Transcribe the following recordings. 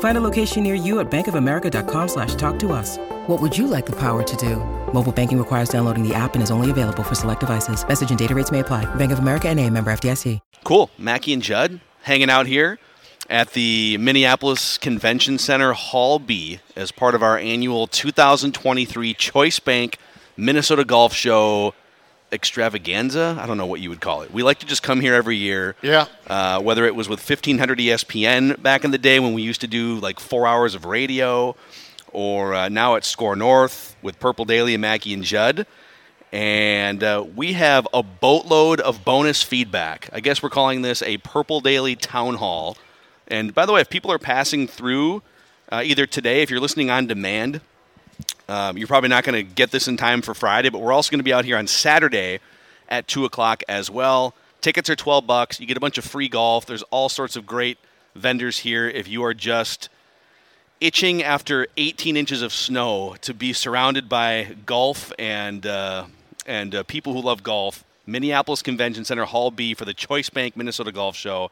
Find a location near you at bankofamerica.com slash talk to us. What would you like the power to do? Mobile banking requires downloading the app and is only available for select devices. Message and data rates may apply. Bank of America and a member FDIC. Cool. Mackey and Judd hanging out here at the Minneapolis Convention Center Hall B as part of our annual 2023 Choice Bank Minnesota Golf Show extravaganza. I don't know what you would call it. We like to just come here every year. Yeah. Uh, whether it was with 1500 ESPN back in the day when we used to do like four hours of radio, or uh, now at Score North with Purple Daily and Mackey and Judd. And uh, we have a boatload of bonus feedback. I guess we're calling this a Purple Daily Town Hall. And by the way, if people are passing through uh, either today, if you're listening on demand, um, you're probably not going to get this in time for Friday, but we're also going to be out here on Saturday at 2 o'clock as well. Tickets are 12 bucks. You get a bunch of free golf. There's all sorts of great vendors here if you are just itching after 18 inches of snow to be surrounded by golf and uh, and uh, people who love golf. Minneapolis Convention Center Hall B for the Choice Bank Minnesota Golf Show.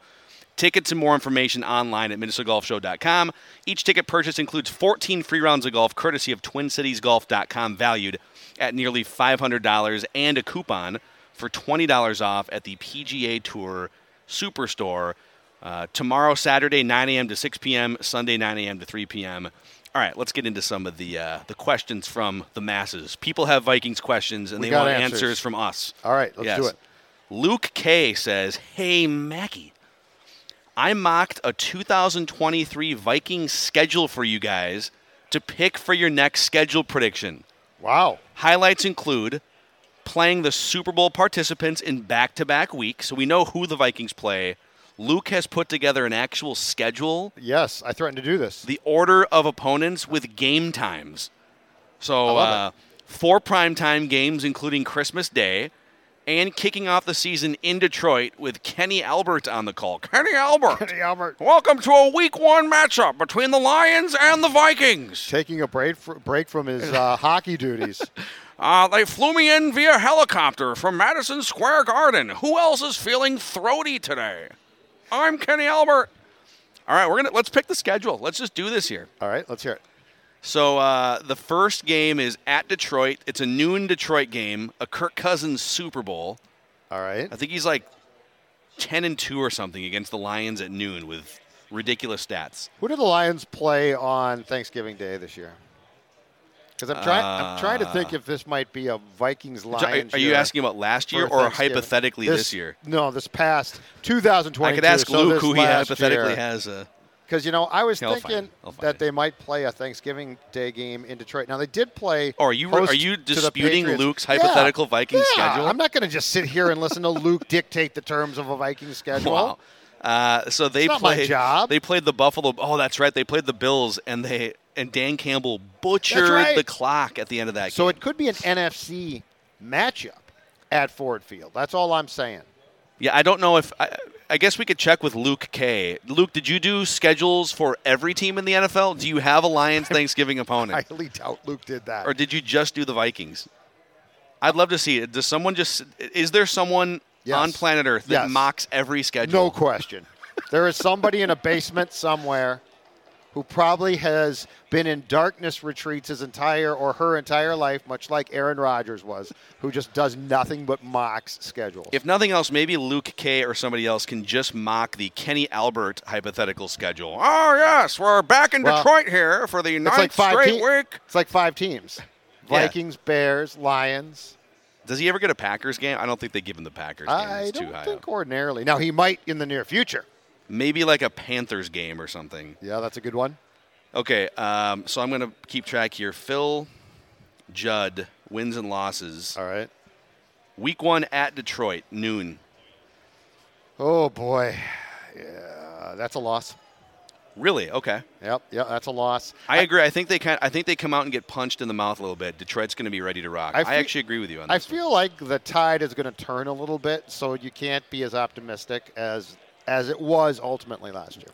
Tickets and more information online at minnesotagolfshow.com. Each ticket purchase includes 14 free rounds of golf courtesy of twincitiesgolf.com valued at nearly $500 and a coupon for $20 off at the PGA Tour Superstore. Uh, tomorrow, Saturday, 9 a.m. to 6 p.m., Sunday, 9 a.m. to 3 p.m. All right, let's get into some of the uh, the questions from the masses. People have Vikings questions and We they want answers. answers. from us. All right, let's do it. Luke K says, "Hey Mackey, I mocked a 2023 Vikings schedule for you guys to pick for your next schedule prediction. Wow. Highlights include playing the Super Bowl participants in back-to-back weeks, so we know who the Vikings play. Luke has put together an actual schedule, Yes, I threatened to do this. the order of opponents with game times. So uh, four primetime games, including Christmas Day, and kicking off the season in Detroit with Kenny Albert on the call. Kenny Albert. Kenny Albert Welcome to a week one matchup between the Lions and the Vikings. taking a break, fr- break from his uh, hockey duties. Uh, they flew me in via helicopter from Madison Square Garden. Who else is feeling throaty today? I'm Kenny Albert. All right, we're gonna let's pick the schedule. Let's just do this here. All right, let's hear it. So uh, the first game is at Detroit. It's a noon Detroit game, a Kirk Cousins Super Bowl. All right. I think he's like ten and two or something against the Lions at noon with ridiculous stats. Who do the Lions play on Thanksgiving Day this year? Because I'm trying. I'm trying to think if this might be a Vikings Lions. are you asking about last year or hypothetically this, year? No, this past 2022. I could ask so Luke who he hypothetically year. has. A, Because you know, I was Yeah, thinking it. I'll find that it. they might play a Thanksgiving Day game in Detroit. Now they did play. Oh, are you- are you disputing. Luke's Yeah. hypothetical Vikings Yeah, schedule? I'm not going to just sit here and listen to Luke dictate the terms of a Viking schedule. Wow. Uh, so they It's not my played. job. They played the Buffalo. Oh, that's right. They played the Bills, and they and Dan Campbell butchered right. the clock at the end of that So game. it could be an NFC matchup at Ford Field. That's all I'm saying. yeah, I don't know if. I, I guess we could check with Luke K. Luke, did you do schedules for every team in the NFL? Do you have a Lions Thanksgiving opponent? I highly doubt Luke did that. or did you just do the Vikings? I'd love to see it. Does someone just? Is there someone Yes. on planet Earth that Yes. mocks every schedule? No question. there is somebody in a basement somewhere who probably has been in darkness retreats his entire or her entire life, much like Aaron Rodgers was, who just does nothing but mocks schedules. If nothing else, maybe Luke K or somebody else can just mock the Kenny Albert hypothetical schedule. Oh yes, we're back in Well, Detroit here for the it's ninth like five straight te- week. It's like five teams: Yeah. Vikings, Bears, Lions, Does he ever get a Packers game? I don't think they give him the Packers game. I It's don't think ordinarily. Now he might in the near future. Maybe like a Panthers game or something. Yeah, that's a good one. Okay, um, so I'm going to keep track here. Phil Judd wins and losses. All right. Week one at Detroit, noon. Oh boy, yeah, that's a loss. Really? Okay. Yep, yeah, that's a loss. I agree. I think they can. I think they come out and get punched in the mouth a little bit. Detroit's going to be ready to rock. I I, actually agree with you on that. I this. one. feel like the tide is going to turn a little bit, so you can't be as optimistic as as it was ultimately last year.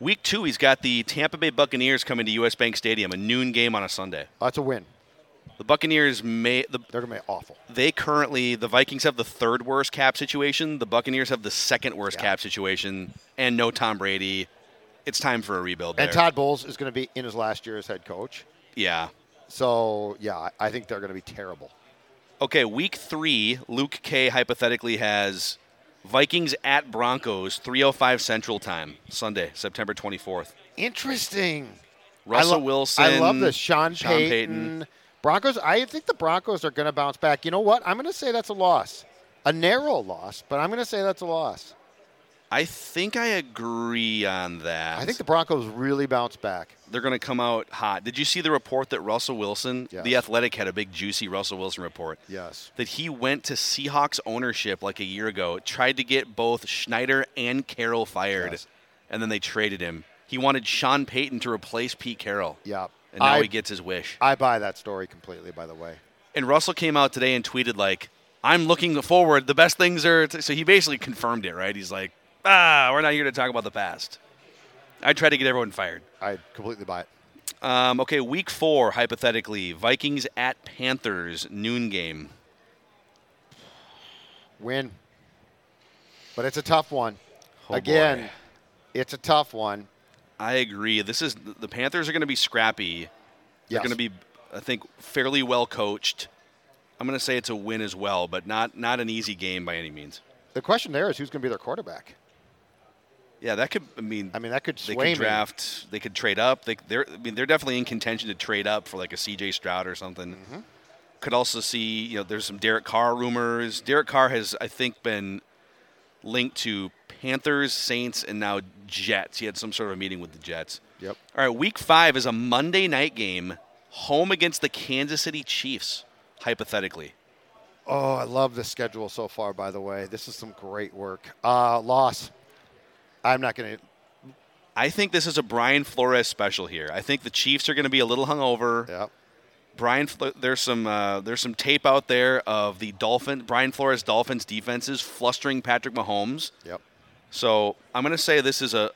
Week two, he's got the Tampa Bay Buccaneers coming to U.S. Bank Stadium, a noon game on a Sunday. Oh, that's a win. The Buccaneers may the They're going to be awful. they currently the Vikings have the third worst cap situation. The Buccaneers have the second worst Yeah. cap situation, and no Tom Brady. It's time for a rebuild. There. And Todd Bowles is going to be in his last year as head coach. yeah. So yeah, I- I think they're going to be terrible. Okay, week three, Luke K hypothetically has Vikings at Broncos, 3:05 Central Time, Sunday, September 24th. Interesting. Russell I lo- Wilson. I love this. Sean, Sean Payton. Payton. Broncos. I think the Broncos are going to bounce back. You know what? I'm going to say that's a loss. A narrow loss, but I'm going to say that's a loss. I think I agree on that. I think the Broncos really bounce back. they're going to come out hot. Did you see the report that Russell Wilson, Yes. the Athletic, had a big juicy Russell Wilson report? Yes. That he went to Seahawks ownership like a year ago, tried to get both Schneider and Carroll fired, Yes. and then they traded him. He wanted Sean Payton to replace Pete Carroll. Yeah. And now I, he gets his wish. I buy that story completely. By the way. And Russell came out today and tweeted like, "I'm looking forward. The best things are." So he basically confirmed it, right? He's like, "Ah, we're not here to talk about the past." I try to get everyone fired. I completely buy it. Um, okay, week four, hypothetically, Vikings at Panthers noon game. Win. But it's a tough one. Oh, Again, boy. it's a tough one. I agree. This is the Panthers are going to be scrappy. They're Yes. going to be, I think, fairly well coached. I'm going to say it's a win as well, but not not an easy game by any means. The question there is who's going to be their quarterback. Yeah, that could. I mean, I mean, that could they sway could me. draft. They could trade up. They, they're. I mean, they're definitely in contention to trade up for like a C.J. Stroud or something. Mm-hmm. Could also see. You know, there's some Derek Carr rumors. Derek Carr has, I think, been linked to Panthers, Saints, and now Jets. He had some sort of a meeting with the Jets. Yep. All right, Week Five is a Monday night game, home against the Kansas City Chiefs. Hypothetically, Oh, I love the schedule so far. By the way, this is some great work. Uh, loss. I'm not going to. I think this is a Brian Flores special here. I think the Chiefs are going to be a little hungover. Yep. Brian, there's some uh, there's some tape out there of the Dolphin Brian Flores Dolphins defenses flustering Patrick Mahomes. Yep. So I'm going to say this is a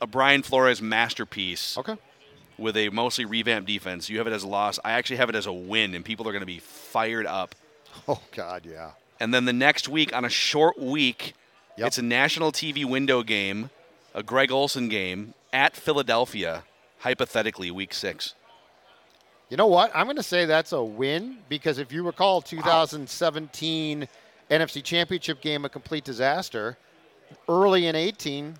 a Brian Flores masterpiece Okay. with a mostly revamped defense. You have it as a loss. I actually have it as a win, and people are going to be fired up. Oh God, yeah. And then the next week, on a short week, Yep. it's a national TV window game, a Greg Olsen game at Philadelphia, hypothetically, week six. You know what? I'm going to say that's a win because if you recall, 2017 NFC Championship game, a complete disaster. Early in 18,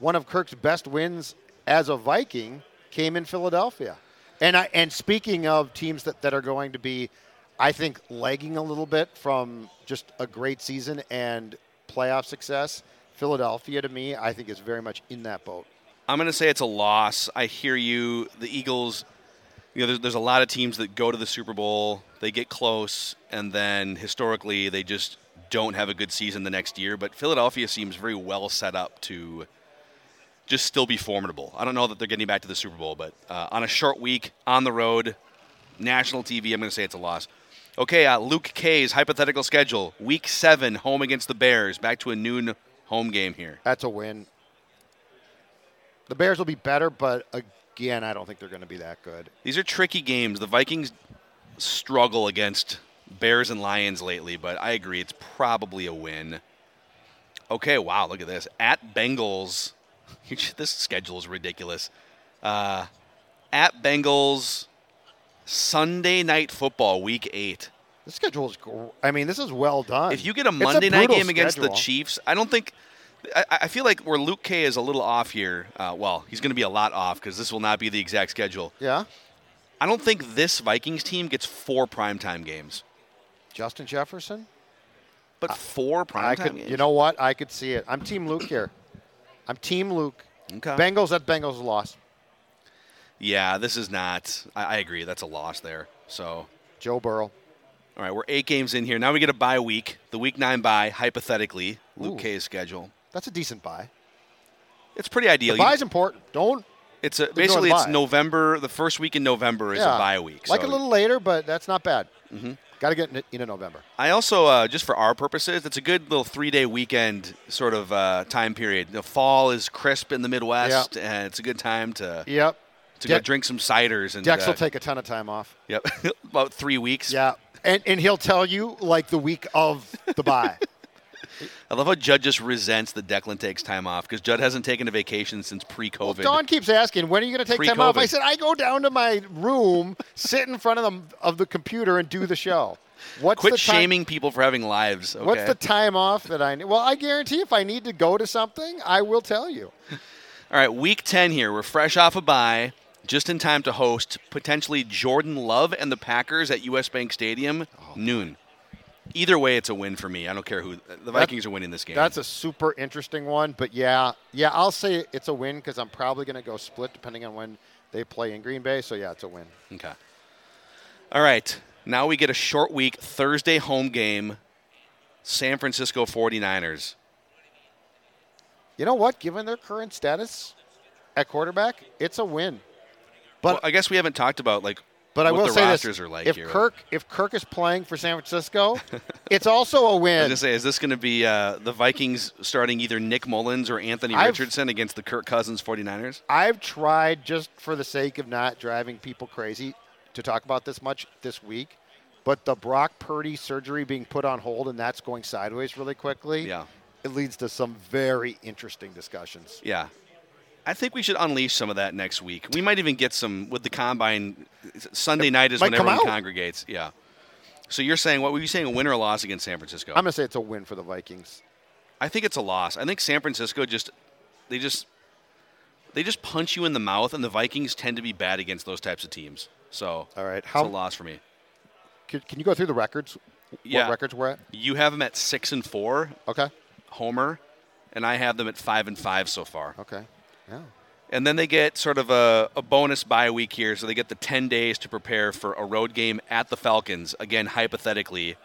one of Kirk's best wins as a Viking came in Philadelphia. And I, and speaking of teams that, that are going to be, I think, lagging a little bit from just a great season and playoff success, Philadelphia to me, I think is very much in that boat. I'm going to say it's a loss. I hear you. The Eagles, you know, there's, there's a lot of teams that go to the Super Bowl, they get close, and then historically they just don't have a good season the next year. But Philadelphia seems very well set up to just still be formidable. I don't know that they're getting back to the Super Bowl, but uh, on a short week, on the road, national TV, I'm going to say it's a loss. Okay, uh, Luke K's hypothetical schedule: Week seven, home against the Bears. Back to a noon home game here. That's a win. The Bears will be better, but again, I don't think they're going to be that good. These are tricky games. The Vikings struggle against Bears and Lions lately, but I agree it's probably a win. Okay, wow, look at this. At Bengals, this schedule is ridiculous. Uh, at Bengals, Sunday night football, week eight. The schedule is, gr- I mean, this is well done. If you get a Monday night brutal game against the. Chiefs, I don't think. I, I feel like where Luke K is a little off here. Uh, well, he's going to be a lot off because this will not be the exact schedule. Yeah. I don't think this Vikings team gets four primetime games. Justin Jefferson. But four I prime could. time games. You know what? I could see it. I'm Team Luke here. I'm Team Luke. Okay. Bengals. That Bengals lost. Yeah, this is not. I, I agree. That's a loss there. So, Joe Burrow. all right, we're eight games in here. Now we get a bye week. The week nine bye, hypothetically, Luke Ooh. K's schedule. That's a decent buy. It's pretty ideal. The You- bye's important. Don't It's a, basically it's bye. November. The first week in November is yeah. a bye week. Like so- a little later, but that's not bad. Mm-hmm. Got to get in- into November. I also, uh, just for our purposes, it's a good little three-day weekend sort of uh, time period. The fall is crisp in the Midwest, and it's a good time to Yep. To go drink some ciders and. Dex uh, will take a ton of time off. Yep, about three weeks. Yeah. And, and he'll tell you like the week of the bye. I love how Judd just resents that Declan takes time off because Judd hasn't taken a vacation since pre-COVID. Don keeps asking, when are you going to take time off? I said, I go down to my room, sit in front of the, of the computer, and do the show. What's Quit shaming people for having lives. Okay? What's the time off that I need? Well, I guarantee if I need to go to something, I will tell you. All right, week 10 here. We're fresh off a bye, just in time to host potentially Jordan Love and the Packers at US Bank Stadium Oh, noon. Either way, it's a win for me. I don't care who. The Vikings are winning this game. That's a super interesting one, but yeah, yeah, I'll say it's a win because I'm probably going to go split depending on when they play in Green Bay. So yeah, it's a win. okay. All right, now we get a short week, Thursday home game, San Francisco 49ers. You know what? Given their current status at quarterback, it's a win. But Well, I guess we haven't talked about like But I will the say this: are like if here. Kirk if Kirk is playing for San Francisco, it's also a I was win. gonna say, is this going to be uh, the Vikings starting either Nick Mullens or Anthony I've- Richardson against the Kirk Cousins 49ers? I've tried just for the sake of not driving people crazy to talk about this much this week, but the Brock Purdy surgery being put on hold and that's going sideways really quickly. Yeah. It leads to some very interesting discussions. Yeah. I think we should unleash some of that next week. We might even get some with the combine. Sunday night is when everyone out. congregates. Yeah. So you're saying what were you saying? A win or a loss against San Francisco? I'm going to say it's a win for the Vikings. I think it's a loss. I think San Francisco just they just they just punch you in the mouth, and the Vikings tend to be bad against those types of teams. So All right. it's How a loss for me. can, can you go through the records? Yeah. What records we're at? You have them at six and four, Okay. Homer, and I have them at five and five so far. Okay. Yeah. And then they get sort of a, a bonus bye week here, so they get the 10 days to prepare for a road game at the Falcons. Again, hypothetically,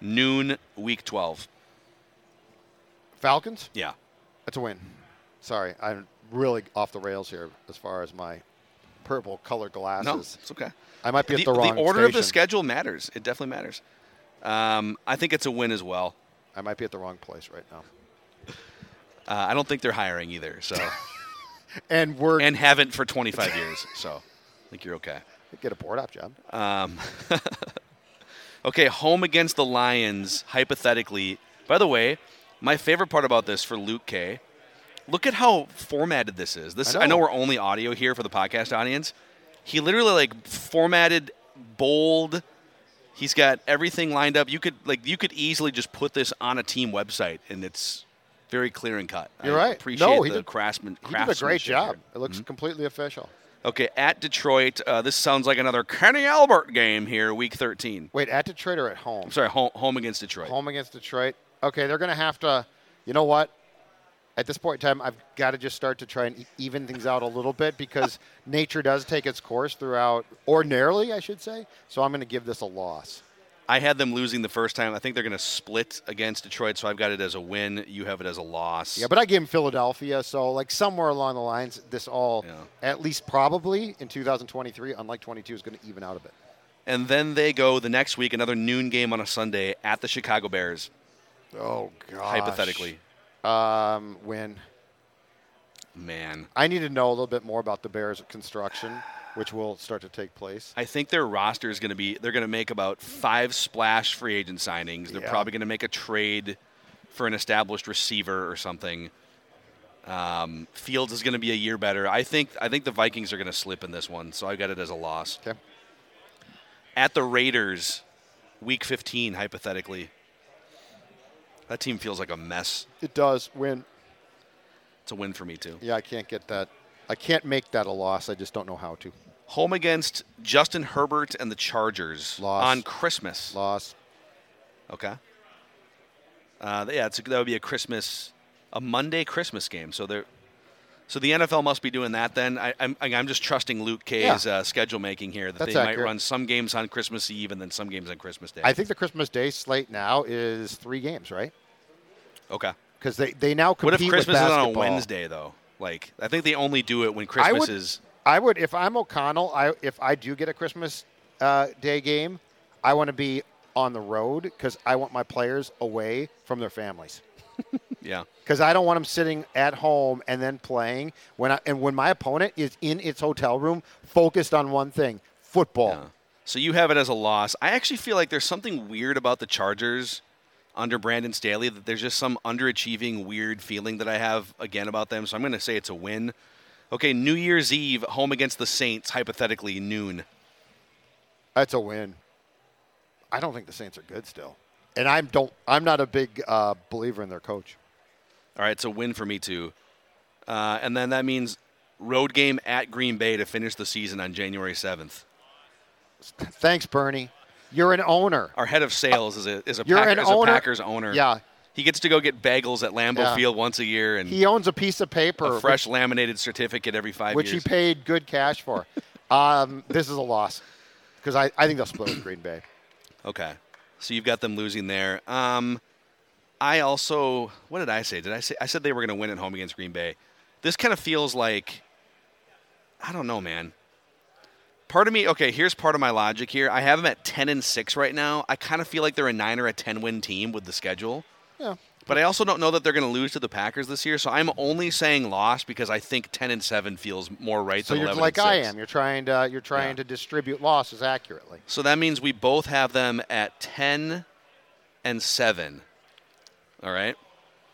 noon, week 12. Falcons? Yeah. That's a win. Sorry, I'm really off the rails here as far as my purple color No, glasses. it's okay. I might be the, at the wrong The order of the schedule matters. It definitely matters. Um, I think it's a win as well. I might be at the wrong place right now. Uh, I don't think they're hiring either, so And we're and haven't for 25 years. So I think you're okay. get a board op job. Um, okay, home against the Lions, hypothetically. By the way, my favorite part about this for Luke K. Look at how formatted this is. This I I know, know. we're only audio here for the podcast audience. He literally like formatted bold. He's got everything lined up. You could like you could easily just put this on a team website and it's very clear and cut. You're I right. Appreciate No, he the did- craftsman. He did a great job. here. It looks completely official. Okay, at Detroit, uh, this sounds like another Kenny Albert game here, week 13. Wait, at Detroit or at home? I'm sorry, home, home against Detroit. Home against Detroit. Okay, they're going to have to. You know what? At this point in time, I've got to just start to try and even things out a little bit because nature does take its course throughout, ordinarily, I should say. So I'm going to give this a loss. I had them losing the first time. I think they're going to split against Detroit, so I've got it as a win. You have it as a loss. Yeah, but I gave him Philadelphia, so like somewhere along the lines, this all, Yeah. at least probably in 2023, unlike 22, is going to even out a bit. and then they go the next week, another noon game on a Sunday at the Chicago Bears, Oh god. hypothetically. um, win. Man, I need to know a little bit more about the Bears' construction, which will start to take place. I think their roster is going to be, they're going to make about five splash free agent signings. They're Yeah. probably going to make a trade for an established receiver or something. Um, Fields is going to be a year better. I think. I think the Vikings are going to slip in this one, so I got it as a loss. Okay. at the Raiders, week 15, hypothetically. That team feels like a mess. It does win. It's a win for me, too. Yeah, I can't get that. I can't make that a loss. I just don't know how to. Home against Justin Herbert and the Chargers Loss. on Christmas. Loss. Okay. Uh, yeah, it's, that would be a Christmas, a Monday Christmas game. So they're, so the NFL must be doing that then. I, I'm, I'm just trusting Luke K's Yeah. uh, schedule making here that That's they might run some games on Christmas Eve and then some games on Christmas Day. I think the Christmas Day slate now is three games, right? okay. Because they, they now compete. What if Christmas is on a. Wednesday though? Like I think they only do it when Christmas would- is. I would, if I'm O'Connell, I if I do get a Christmas uh, Day game, I want to be on the road because I want my players away from their families. Yeah. Because I don't want them sitting at home and then playing when I, and when my opponent is in its hotel room focused on one thing: football. Yeah. So you have it as a loss. I actually feel like there's something weird about the Chargers under Brandon Staley. That there's just some underachieving, weird feeling that I have again about them. So I'm going to say it's a win. Okay, New Year's Eve, home against the Saints, hypothetically noon. That's a win. I don't think the Saints are good still, and I'm don't. I'm not a big uh, believer in their coach. All right, it's a win for me too. Uh, and then that means road game at Green Bay to finish the season on January 7th. Thanks, Bernie. You're an owner. Our head of sales is a is a, You're Packer, an is a owner- Packers owner. Yeah. He gets to go get bagels at Lambeau Yeah. Field once a year and He owns a piece of paper, a fresh laminated certificate every five which, which he paid good cash for. um, this is a loss because I, I think they'll split with Green Bay. Okay. So you've got them losing there. Um, I also, what did I say? Did I say I said they were going to win at home against Green Bay? This kind of feels like, I don't know, man. Part of me, okay. Here's part of my logic here. I have them at ten and six right now. I kind of feel like they're a nine or a ten win team with the schedule. Yeah. But I also don't know that they're going to lose to the Packers this year. So I'm only saying loss because I think ten and seven feels more right So than you're 11 like I am. You're trying to you're trying Yeah. to distribute losses accurately. So that means we both have them at 10 and 7. All right.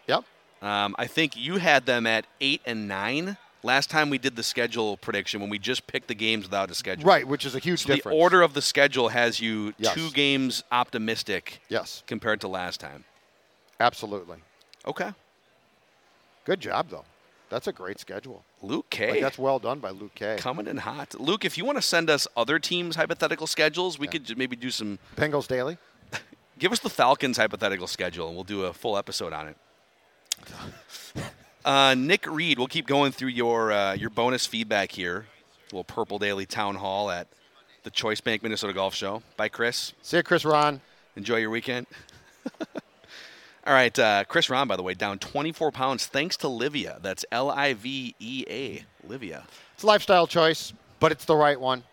Yep. Um, I think you had them at 8 and 9 last time we did the schedule prediction when we just picked the games without a schedule. Right, which is a huge So the order of the schedule has you Yes. two games optimistic Yes, compared to last time. Absolutely. Okay. Good job though. That's a great schedule. Luke K. Like, that's well done by Luke K. coming in hot. Luke, if you want to send us other teams' hypothetical schedules, we could maybe do some. Bengals Daily. Give us the Falcons' hypothetical schedule, and we'll do a full episode on it. Uh, Nick Reed, we'll keep going through your uh, your bonus feedback here. little Purple Daily Town Hall at the Choice Bank Minnesota Golf Show. Bye, Chris. See you, Chris Ron. Enjoy your weekend. All right, uh, Chris Ron, by the way, down 24 pounds thanks to Livea. That's L I V E A, Livea. It's a lifestyle choice, but it's the right one.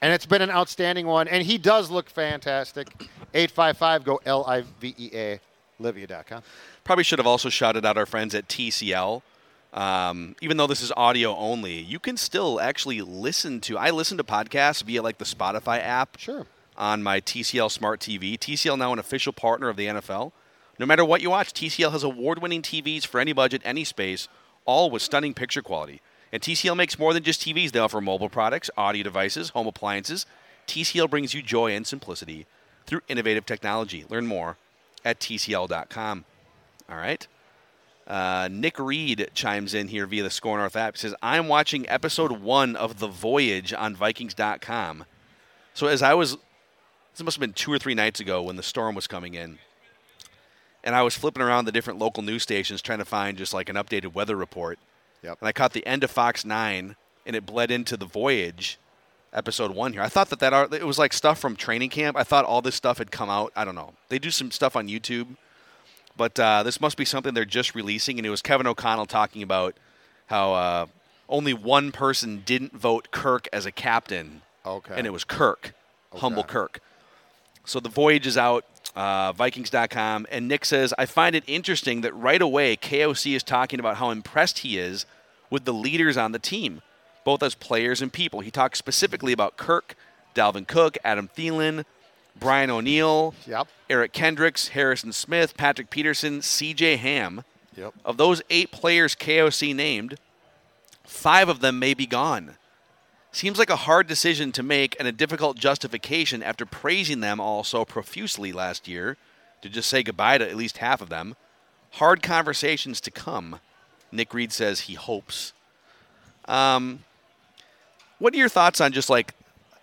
And it's been an outstanding one. And he does look fantastic. 855 go L I V E A Livea.com. Probably should have also shouted out our friends at TCL. Um, even though this is audio only, you can still actually listen to. I listen to podcasts via like the Spotify app Sure. on my TCL Smart TV. TCL now an official partner of the NFL. No matter what you watch, TCL has award-winning TVs for any budget, any space, all with stunning picture quality. And TCL makes more than just TVs. They offer mobile products, audio devices, home appliances. TCL brings you joy and simplicity through innovative technology. Learn more at TCL.com. All right. Uh, Nick Reed chimes in here via the Score North app. He says, I'm watching episode one of The Voyage on Vikings.com. So as I was, this must have been two or three nights ago when the storm was coming in, and I was flipping around the different local news stations trying to find just like an updated weather report. Yep. And I caught the end of Fox 9, and it bled into The Voyage episode one here. I thought that that it was like stuff from training camp. I thought all this stuff had come out. I don't know. They do some stuff on YouTube, but uh, this must be something they're just releasing. And it was Kevin O'Connell talking about how uh, only one person didn't vote Kirk as a captain, Okay. and it was Kirk, humble Kirk. So the voyage is out, uh, Vikings.com, and Nick says, I find it interesting that right away KOC is talking about how impressed he is with the leaders on the team, both as players and people. He talks specifically about Kirk, Dalvin Cook, Adam Thielen, Brian O'Neill, Yep. Eric Kendricks, Harrison Smith, Patrick Peterson, CJ Ham. Yep. Of those eight players KOC named, five of them may be gone. Seems like a hard decision to make and a difficult justification after praising them all so profusely last year to just say goodbye to at least half of them. Hard conversations to come. Nick Reed says he hopes. Um, what are your thoughts on just like,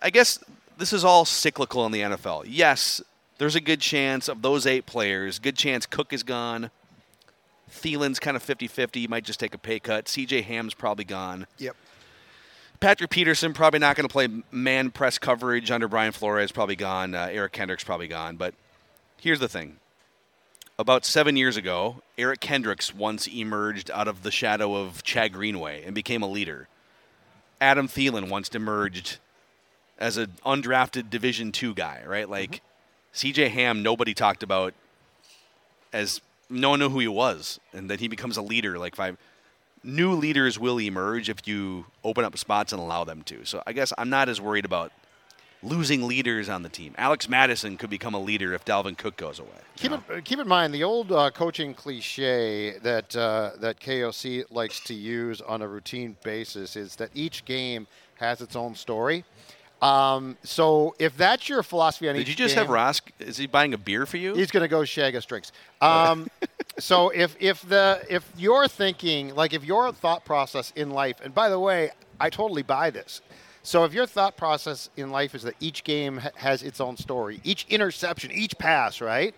I guess this is all cyclical in the NFL. Yes, there's a good chance of those eight players, good chance Cook is gone. Thielen's kind of 50 50. You might just take a pay cut. CJ Ham's probably gone. Yep. Patrick Peterson probably not going to play man press coverage under Brian Flores, probably gone. Uh, Eric Kendricks probably gone. But here's the thing about seven years ago, Eric Kendricks once emerged out of the shadow of Chad Greenway and became a leader. Adam Thielen once emerged as an undrafted Division two guy, right? Like mm-hmm. CJ Ham, nobody talked about as no one knew who he was, and then he becomes a leader. Like five new leaders will emerge if you open up spots and allow them to. So I guess I'm not as worried about losing leaders on the team. Alex Mattison could become a leader if Dalvin Cook goes away. Keep, it, keep in mind the old uh, coaching cliche that uh, that KOC likes to use on a routine basis is that each game has its own story. Um, so if that's your philosophy on Did each you just game, have Ross? Is he buying a beer for you? He's going to go shag us drinks. Um, so if if the if you're thinking like if your thought process in life, and by the way, I totally buy this. So if your thought process in life is that each game ha- has its own story, each interception, each pass, right?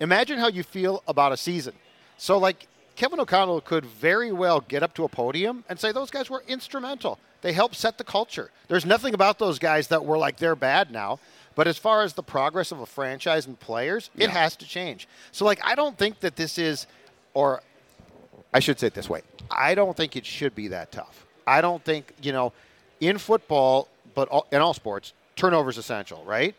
Imagine how you feel about a season. So like Kevin O'Connell could very well get up to a podium and say those guys were instrumental. They helped set the culture. There's nothing about those guys that were like they're bad now. But as far as the progress of a franchise and players, yeah. it has to change. So like I don't think that this is or I should say it this way. I don't think it should be that tough. I don't think, you know, in football, but all, in all sports, turnover is essential, right?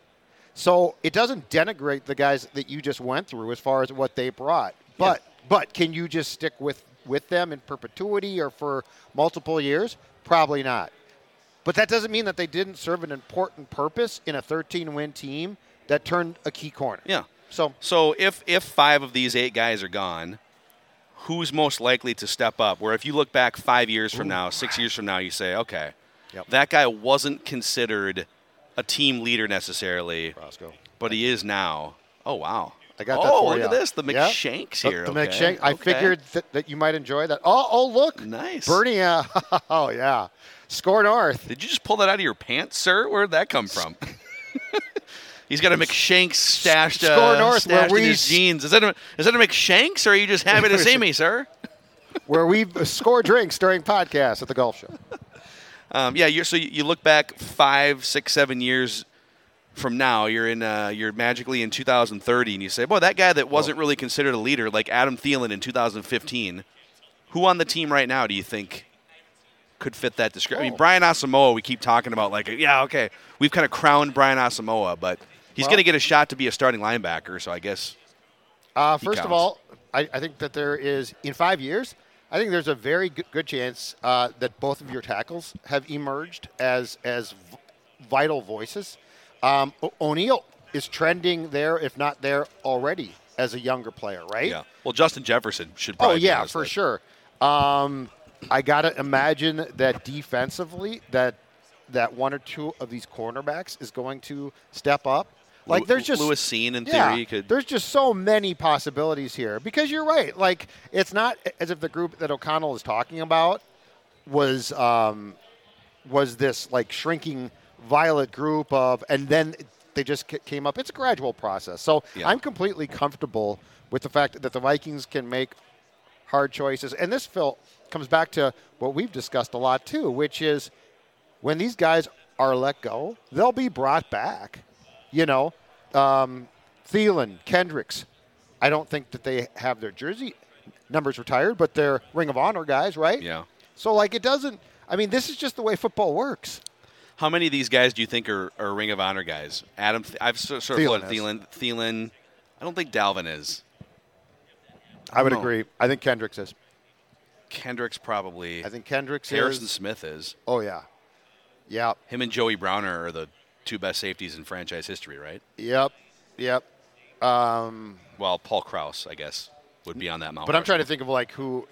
So it doesn't denigrate the guys that you just went through as far as what they brought. But yeah. But can you just stick with with them in perpetuity or for multiple years? Probably not. But that doesn't mean that they didn't serve an important purpose in a 13 win team that turned a key corner. Yeah. So so if if 5 of these 8 guys are gone, who's most likely to step up? Where if you look back 5 years from Ooh. now, 6 years from now you say, "Okay, Yep. That guy wasn't considered a team leader necessarily, Roscoe. but he is now. Oh wow! I got oh, that for look you. at this, the McShanks yep. here. The, the okay. McShank. I okay. figured that, that you might enjoy that. Oh, oh, look, nice, Bernie. Uh, oh yeah, SKOR North. Did you just pull that out of your pants, sir? Where'd that come from? He's got a McShanks stashed, uh, SKOR North, stashed where we in his jeans. Is that a is that a McShanks, or are you just happy to see me, sir? where we score drinks during podcasts at the golf show. Um, yeah, so you look back five, six, seven years from now, you're in, uh, you're magically in 2030, and you say, "Boy, that guy that wasn't really considered a leader, like Adam Thielen in 2015, who on the team right now do you think could fit that description?" I mean, oh. Brian Asamoah, we keep talking about, like, yeah, okay, we've kind of crowned Brian Asamoah, but he's well, going to get a shot to be a starting linebacker, so I guess. Uh, first counts. of all, I, I think that there is in five years I think there's a very good chance uh, that both of your tackles have emerged as as v- vital voices. Um, o- O'Neill is trending there, if not there already, as a younger player, right? Yeah. Well, Justin Jefferson should. probably Oh yeah, for sure. Um, I gotta imagine that defensively, that that one or two of these cornerbacks is going to step up. Like there's just Lewis Cine in yeah, theory could. There's just so many possibilities here because you're right. Like it's not as if the group that O'Connell is talking about was um, was this like shrinking violet group of, and then they just came up. It's a gradual process. So yeah. I'm completely comfortable with the fact that the Vikings can make hard choices. And this, Phil, comes back to what we've discussed a lot too, which is when these guys are let go, they'll be brought back you know, um, Thielen, Kendricks. I don't think that they have their jersey numbers retired, but they're Ring of Honor guys, right? Yeah. So like it doesn't. I mean, this is just the way football works. How many of these guys do you think are, are Ring of Honor guys? Adam, I've sort of Thielen, Thielen. Thielen. I don't think Dalvin is. I, I would know. agree. I think Kendricks is. Kendricks probably. I think Kendricks Harrison is. Smith is. Oh yeah, yeah. Him and Joey Browner are the two best safeties in franchise history, right? Yep, yep. Um, well, Paul Krause, I guess, would be on that mountain. But I'm trying to think of like who.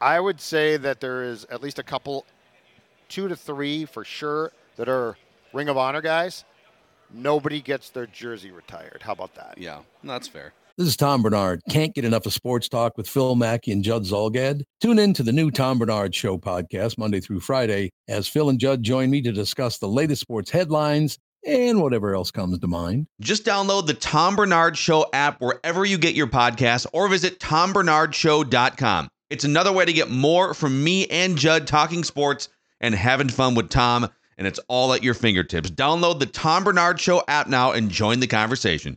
I would say that there is at least a couple, two to three for sure, that are Ring of Honor guys. Nobody gets their jersey retired. How about that? Yeah, that's fair. This is Tom Barnard. Can't get enough of sports talk with Phil Mackey and Judd Zulgad? Tune in to the new Tom Barnard Show podcast Monday through Friday as Phil and Judd join me to discuss the latest sports headlines and whatever else comes to mind. Just download the Tom Barnard Show app wherever you get your podcasts or visit tombarnardshow.com. It's another way to get more from me and Judd talking sports and having fun with Tom, and it's all at your fingertips. Download the Tom Barnard Show app now and join the conversation.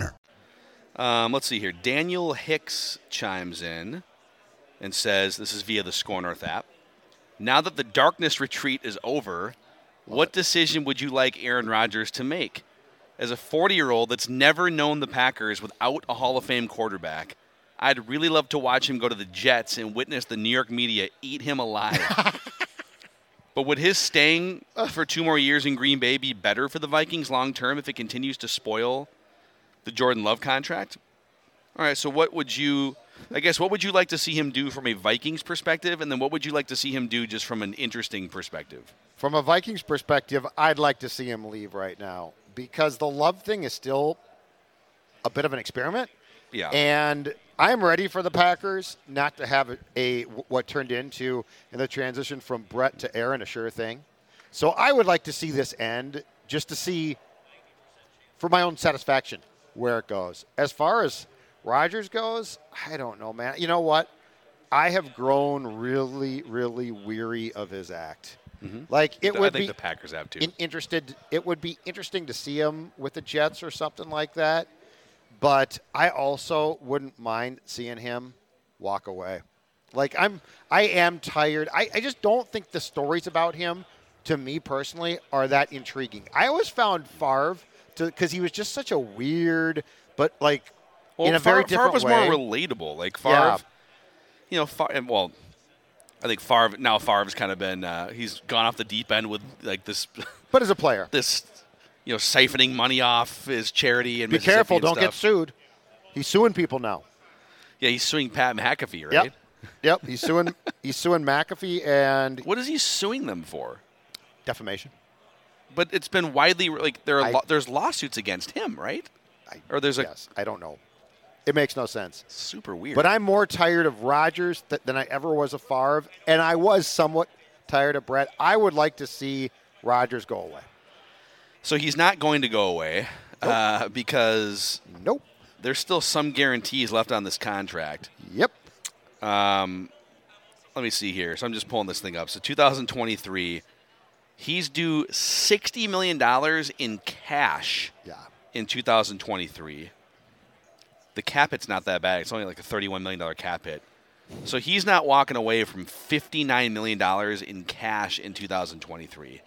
Um, let's see here. Daniel Hicks chimes in and says, This is via the Score North app. Now that the darkness retreat is over, what decision would you like Aaron Rodgers to make? As a 40 year old that's never known the Packers without a Hall of Fame quarterback, I'd really love to watch him go to the Jets and witness the New York media eat him alive. but would his staying for two more years in Green Bay be better for the Vikings long term if it continues to spoil the Jordan Love contract? All right, so what would you, I guess, what would you like to see him do from a Vikings perspective, and then what would you like to see him do just from an interesting perspective? From a Vikings perspective, I'd like to see him leave right now because the love thing is still a bit of an experiment. Yeah. And I'm ready for the Packers not to have a, a what turned into in the transition from Brett to Aaron a sure thing. So I would like to see this end just to see for my own satisfaction where it goes. As far as Rodgers goes, I don't know, man. You know what? I have grown really, really weary of his act. Mm-hmm. Like it I would think be the Packers have too. in- interested. It would be interesting to see him with the Jets or something like that. But I also wouldn't mind seeing him walk away. Like I'm, I am tired. I, I just don't think the stories about him, to me personally, are that intriguing. I always found Favre because he was just such a weird, but like well, in a Favre, very different Favre was way. more relatable. Like Favre, Yeah. you know, Favre, well, I think Favre now Favre's kind of been uh, he's gone off the deep end with like this but as a player, this you know siphoning money off his charity and be careful. and Don't get sued. He's suing people now. Yeah, he's suing Pat McAfee, right? Yep. Yep. He's suing. he's suing McAfee and What is he suing them for? defamation. But it's been widely like there are I- lo- there's lawsuits against him, right? I, Or there's a yes. I don't know. It makes no sense. super weird. But I'm more tired of Rodgers th- than I ever was of Favre, and I was somewhat tired of Brett. I would like to see Rodgers go away. so he's not going to go away uh, because Nope. there's still some guarantees left on this contract. Yep. Um, let me see here. So I'm just pulling this thing up. So 2023, he's due $60 million in cash Yeah. in 2023. The cap hit's not that bad. It's only like a $31 million cap hit. So he's not walking away from $59 million in cash in 2023.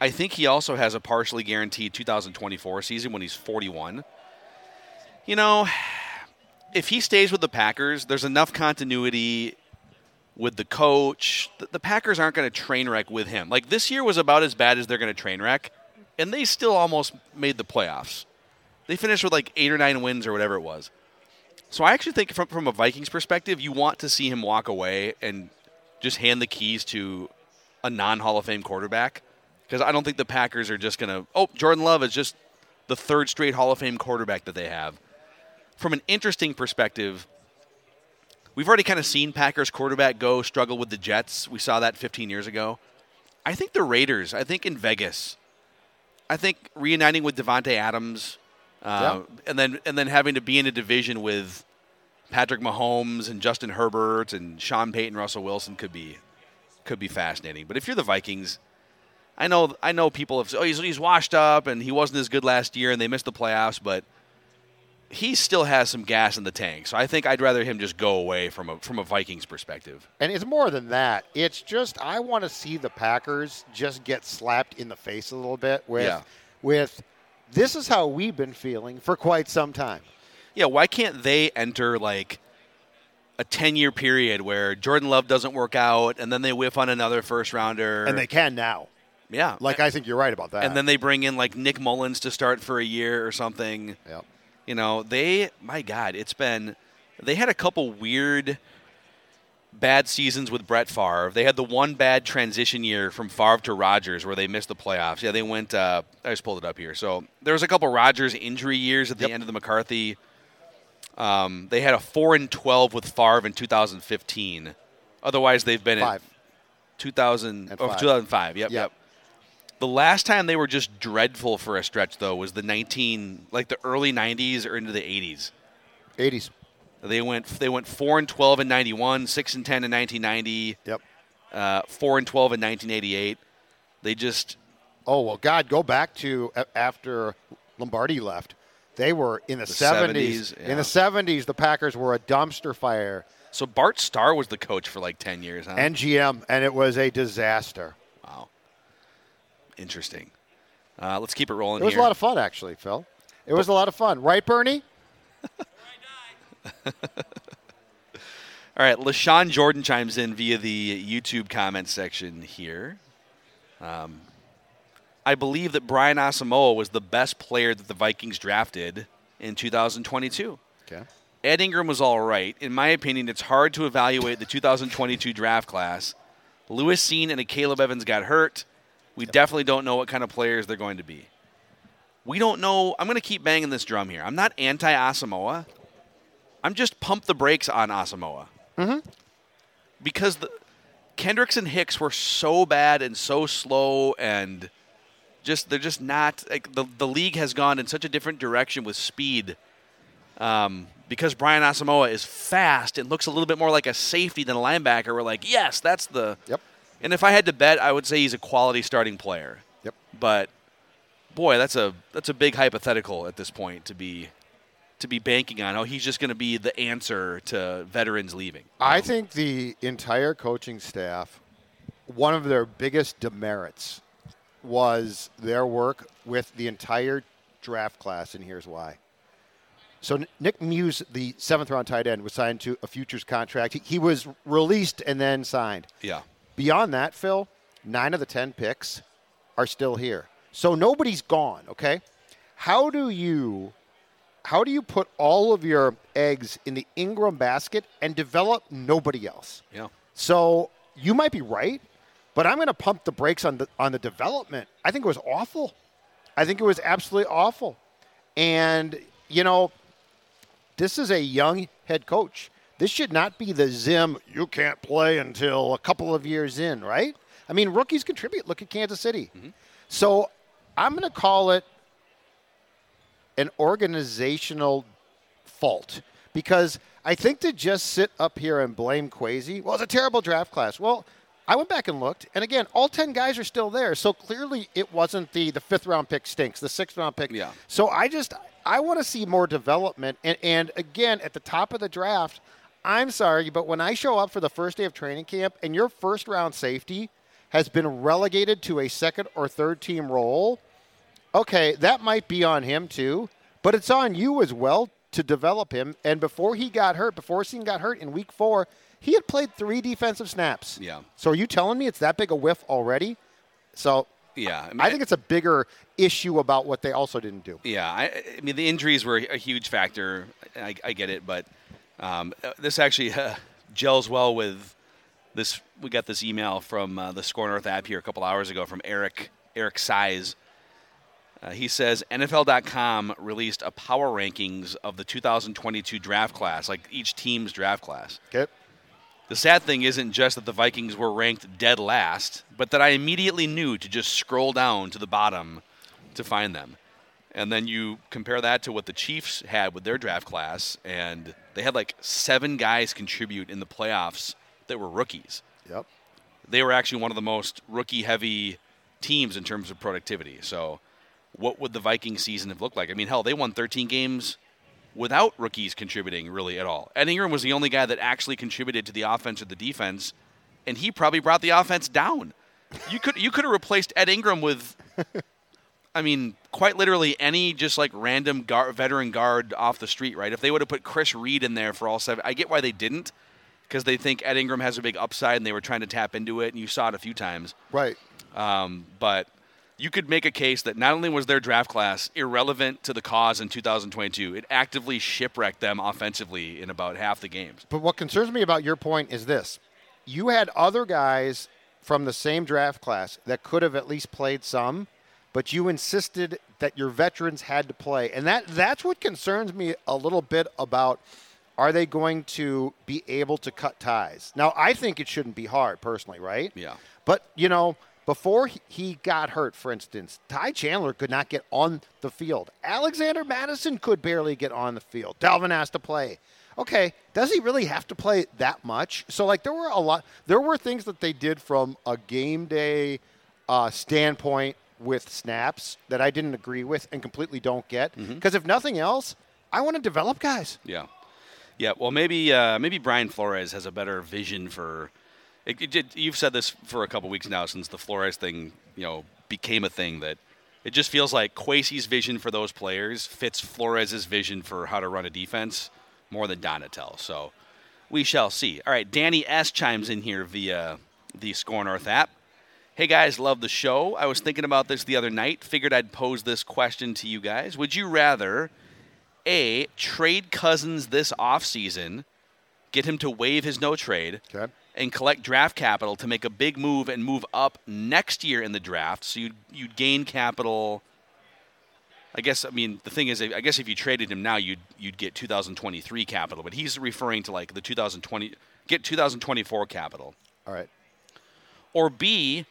I think he also has a partially guaranteed 2024 season when he's 41. You know, if he stays with the Packers, there's enough continuity with the coach. The, the Packers aren't going to train wreck with him. Like this year was about as bad as they're going to train wreck, and they still almost made the playoffs. They finished with like eight or nine wins or whatever it was. So I actually think from from a Vikings perspective, you want to see him walk away and just hand the keys to a non Hall of Fame quarterback because I don't think the Packers are just going to. Oh, Jordan Love is just the third straight Hall of Fame quarterback that they have. From an interesting perspective, we've already kind of seen Packers quarterback go struggle with the Jets. We saw that 15 years ago. I think the Raiders. I think in Vegas. I think reuniting with Davante Adams, uh, and then and then having to be in a division with Patrick Mahomes and Justin Herbert and Sean Payton, Russell Wilson could be could be fascinating. But if you're the Vikings, I know I know people have said, oh he's, he's washed up and he wasn't as good last year and they missed the playoffs, but he still has some gas in the tank. So I think I'd rather him just go away from a from a Vikings perspective. And it's more than that. It's just I want to see the Packers just get slapped in the face a little bit with Yeah. with this is how we've been feeling for quite some time. Yeah, why can't they enter like a 10 year period where Jordan Love doesn't work out and then they whiff on another first rounder? And they can now. Yeah. Like I think you're right about that. and then they bring in like Nick Mullens to start for a year or something. Yep. You know, they my God, it's been they had a couple weird bad seasons with Brett Favre. They had the one bad transition year from Favre to Rodgers where they missed the playoffs. Yeah, they went uh, I just pulled it up here. So there was a couple Rodgers injury years at the Yep. end of the McCarthy. Um, they had a four and twelve with Favre in 2015. Otherwise, they've been five. at 2000 And oh, five. 2005. Yep, Yep. yep. The last time they were just dreadful for a stretch, though, was the 19, like the early 90s or into the 80s. 80s. They went they went four and 12 in 91, six and 10 in 1990, Yep. uh, four and 12 in 1988. They just Oh well, God, go back to after Lombardi left. They were in the, The 70s. 70s, In the 70s, the Packers were a dumpster fire. so Bart Starr was the coach for like 10 years, huh? NGM, and it was a disaster. Interesting. Uh, let's keep it rolling It was here. a lot of fun, actually, Phil. It was a lot of fun, right, Bernie? All right, LaShawn Jordan chimes in via the YouTube comment section here. Um, I believe that Brian Asamoah was the best player that the Vikings drafted in 2022. Okay. Ed Ingram was all right. In my opinion, it's hard to evaluate the 2022 draft class. Lewis Cine and Akayleb Evans got hurt. We definitely don't know what kind of players they're going to be. We don't know. I'm going to keep banging this drum here. I'm not anti Asamoah. I'm just pump the brakes on Asamoah. Mm-hmm. Because the Kendricks and Hicks were so bad and so slow and just they're just not like the the league has gone in such a different direction with speed. Um, because Brian Asamoah is fast and looks a little bit more like a safety than a linebacker. We're like, yes, that's the. Yep. And if I had to bet, I would say he's a quality starting player. Yep. But boy, that's a that's a big hypothetical at this point to be to be banking on. Oh, he's just going to be the answer to veterans leaving. I think the entire coaching staff, one of their biggest demerits was their work with the entire draft class, and here's why. So Nick Muse, the seventh round tight end, was signed to a futures contract. He, he was released and then signed. Yeah. Beyond that, Phil, nine of the ten picks are still here. So nobody's gone, okay? How do you how do you put all of your eggs in the Ingram basket and develop nobody else? Yeah. So you might be right, but I'm going to pump the brakes on the on the development. I think it was awful. I think it was absolutely awful. And you know, this is a young head coach. This should not be the Zim. You can't play until a couple of years in, right? I mean, rookies contribute. Look at Kansas City. Mm-hmm. So I'm going to call it an organizational fault because I think to just sit up here and blame Kwesi, well, it's a terrible draft class. Well, I went back and looked, and again, all ten guys are still there. So clearly, it wasn't the the fifth round pick stinks. The sixth round pick. Yeah. So I just I want to see more development, and and again at the top of the draft. I'm sorry, but when I show up for the first day of training camp and your first round safety has been relegated to a second or third team role, okay, that might be on him too, but it's on you as well to develop him. And before he got hurt, before Cine got hurt in week four, he had played three defensive snaps. Yeah. So are you telling me it's that big a whiff already? So Yeah. I, mean, I think it's a bigger issue about what they also didn't do. Yeah, I, I mean the injuries were a huge factor. I, I get it, but um, uh, this actually uh, gels well with this. We got this email from uh, the SKOR North app here a couple hours ago from Eric Eric Size. Uh, he says NFL.com released a power rankings of the 2022 draft class, like each team's draft class. Okay. The sad thing isn't just that the Vikings were ranked dead last, but that I immediately knew to just scroll down to the bottom to find them. And then you compare that to what the Chiefs had with their draft class, and they had like seven guys contribute in the playoffs that were rookies. Yep. They were actually one of the most rookie heavy teams in terms of productivity. So, what would the Viking season have looked like? I mean, hell, they won 13 games without rookies contributing really at all. Ed Ingram was the only guy that actually contributed to the offense or the defense, and he probably brought the offense down. You could you could have replaced Ed Ingram with, I mean, quite literally any just like random guard, veteran guard off the street, right? If they would have put Chris Reed in there for all seven, I get why they didn't, because they think Ed Ingram has a big upside and they were trying to tap into it, and you saw it a few times. Right. Um, but you could make a case that not only was their draft class irrelevant to the cause in 2022, it actively shipwrecked them offensively in about half the games. But what concerns me about your point is this: you had other guys from the same draft class that could have at least played some, but you insisted that your veterans had to play, and that that's what concerns me a little bit about. Are they going to be able to cut ties? Now, I think it shouldn't be hard, personally, right? Yeah. But you know, before he- got hurt, for instance, Ty Chandler could not get on the field. Alexander Mattison could barely get on the field. Dalvin has to play. Okay, does he really have to play that much? So, like, there were a lot. There were things that they did from a game day uh, standpoint with snaps that I didn't agree with and completely don't get. Because if nothing else, I want to develop guys. Yeah, yeah. Well, maybe uh, maybe Brian Flores has a better vision for. It, it, it- you've said this for a couple weeks now since the Flores thing, you know, became a thing. That it just feels like Kwesi's vision for those players fits Flores's vision for how to run a defense more than Donatell. So we shall see. All right, Danny S chimes in here via the SKOR North app. Hey guys, love the show. I was thinking about this the other night. Figured I'd pose this question to you guys. Would you rather A, trade Cousins this offseason, get him to waive his no trade, Okay. and collect draft capital to make a big move and move up next year in the draft? So you'd, you'd gain capital. I guess, I mean, the thing is, I guess if you traded him now, you'd, you'd get 2023 capital, but he's referring to like the 2020, get 2024 capital All right. or B,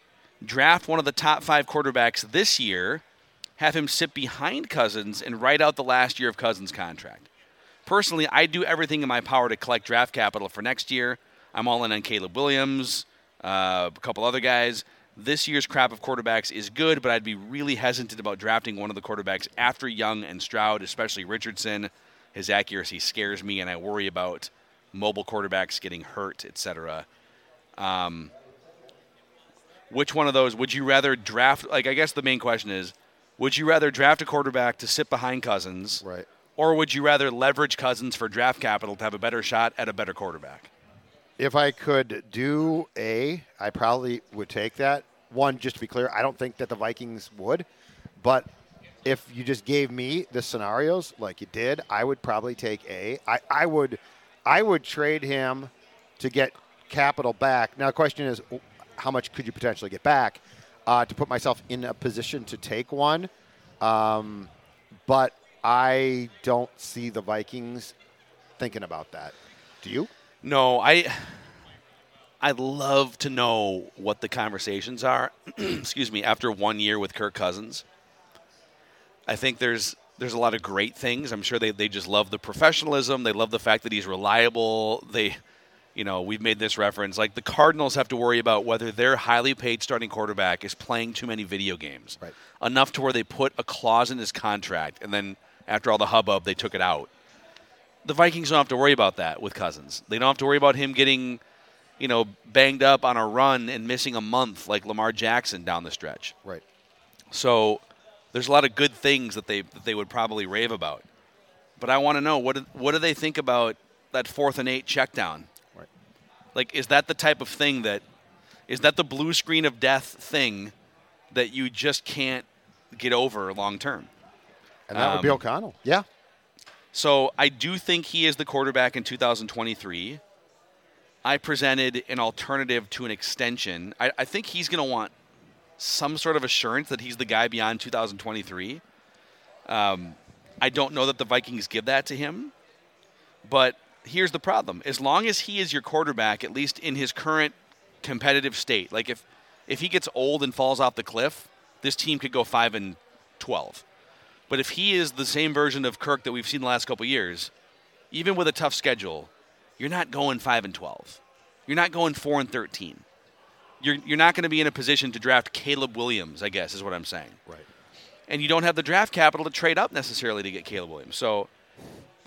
draft one of the top five quarterbacks this year, have him sit behind Cousins, and write out the last year of Cousins' contract. Personally, I do everything in my power to collect draft capital for next year. I'm all in on Caleb Williams, uh, a couple other guys. This year's crop of quarterbacks is good, but I'd be really hesitant about drafting one of the quarterbacks after Young and Stroud, especially Richardson. His accuracy scares me, and I worry about mobile quarterbacks getting hurt, etc which one of those would you rather draft? Like, I guess the main question is, would you rather draft a quarterback to sit behind Cousins, Right. or would you rather leverage Cousins for draft capital to have a better shot at a better quarterback? If I could do A, I probably would take that. One, just to be clear, I don't think that the Vikings would. But if you just gave me the scenarios like you did, I would probably take A. I, I would I would trade him to get capital back. Now the question is how much could you potentially get back uh, to put myself in a position to take one? Um, but I don't see the Vikings thinking about that. Do you? No, I. I'd love to know what the conversations are. excuse me. After one year with Kirk Cousins, I think there's there's a lot of great things. I'm sure they, they just love the professionalism. They love the fact that he's reliable. They, you know, we've made this reference. Like the Cardinals have to worry about whether their highly paid starting quarterback is playing too many video games, Right. enough to where they put a clause in his contract, and then after all the hubbub, they took it out. The Vikings don't have to worry about that with Cousins. They don't have to worry about him getting, you know, banged up on a run and missing a month like Lamar Jackson down the stretch. Right. So there's a lot of good things that they that they would probably rave about. But I want to know what do, what do they think about that fourth and eight check down? Like, is that the type of thing that is that the blue screen of death thing that you just can't get over long term? And that would be Um, O'Connell. Yeah. So I do think he is the quarterback in 2023. I presented an alternative to an extension. I, I think he's going to want some sort of assurance that he's the guy beyond 2023. Um, I don't know that the Vikings give that to him, but here's the problem: as long as he is your quarterback, at least in his current competitive state, like if if he gets old and falls off the cliff, this team could go five and 12. But if he is the same version of Kirk that we've seen the last couple years, even with a tough schedule, you're not going 5 and 12. You're not going 4 and 13. You're, you're not going to be in a position to draft Caleb Williams, I guess, is what I'm saying. Right. And you don't have the draft capital to trade up necessarily to get Caleb Williams. So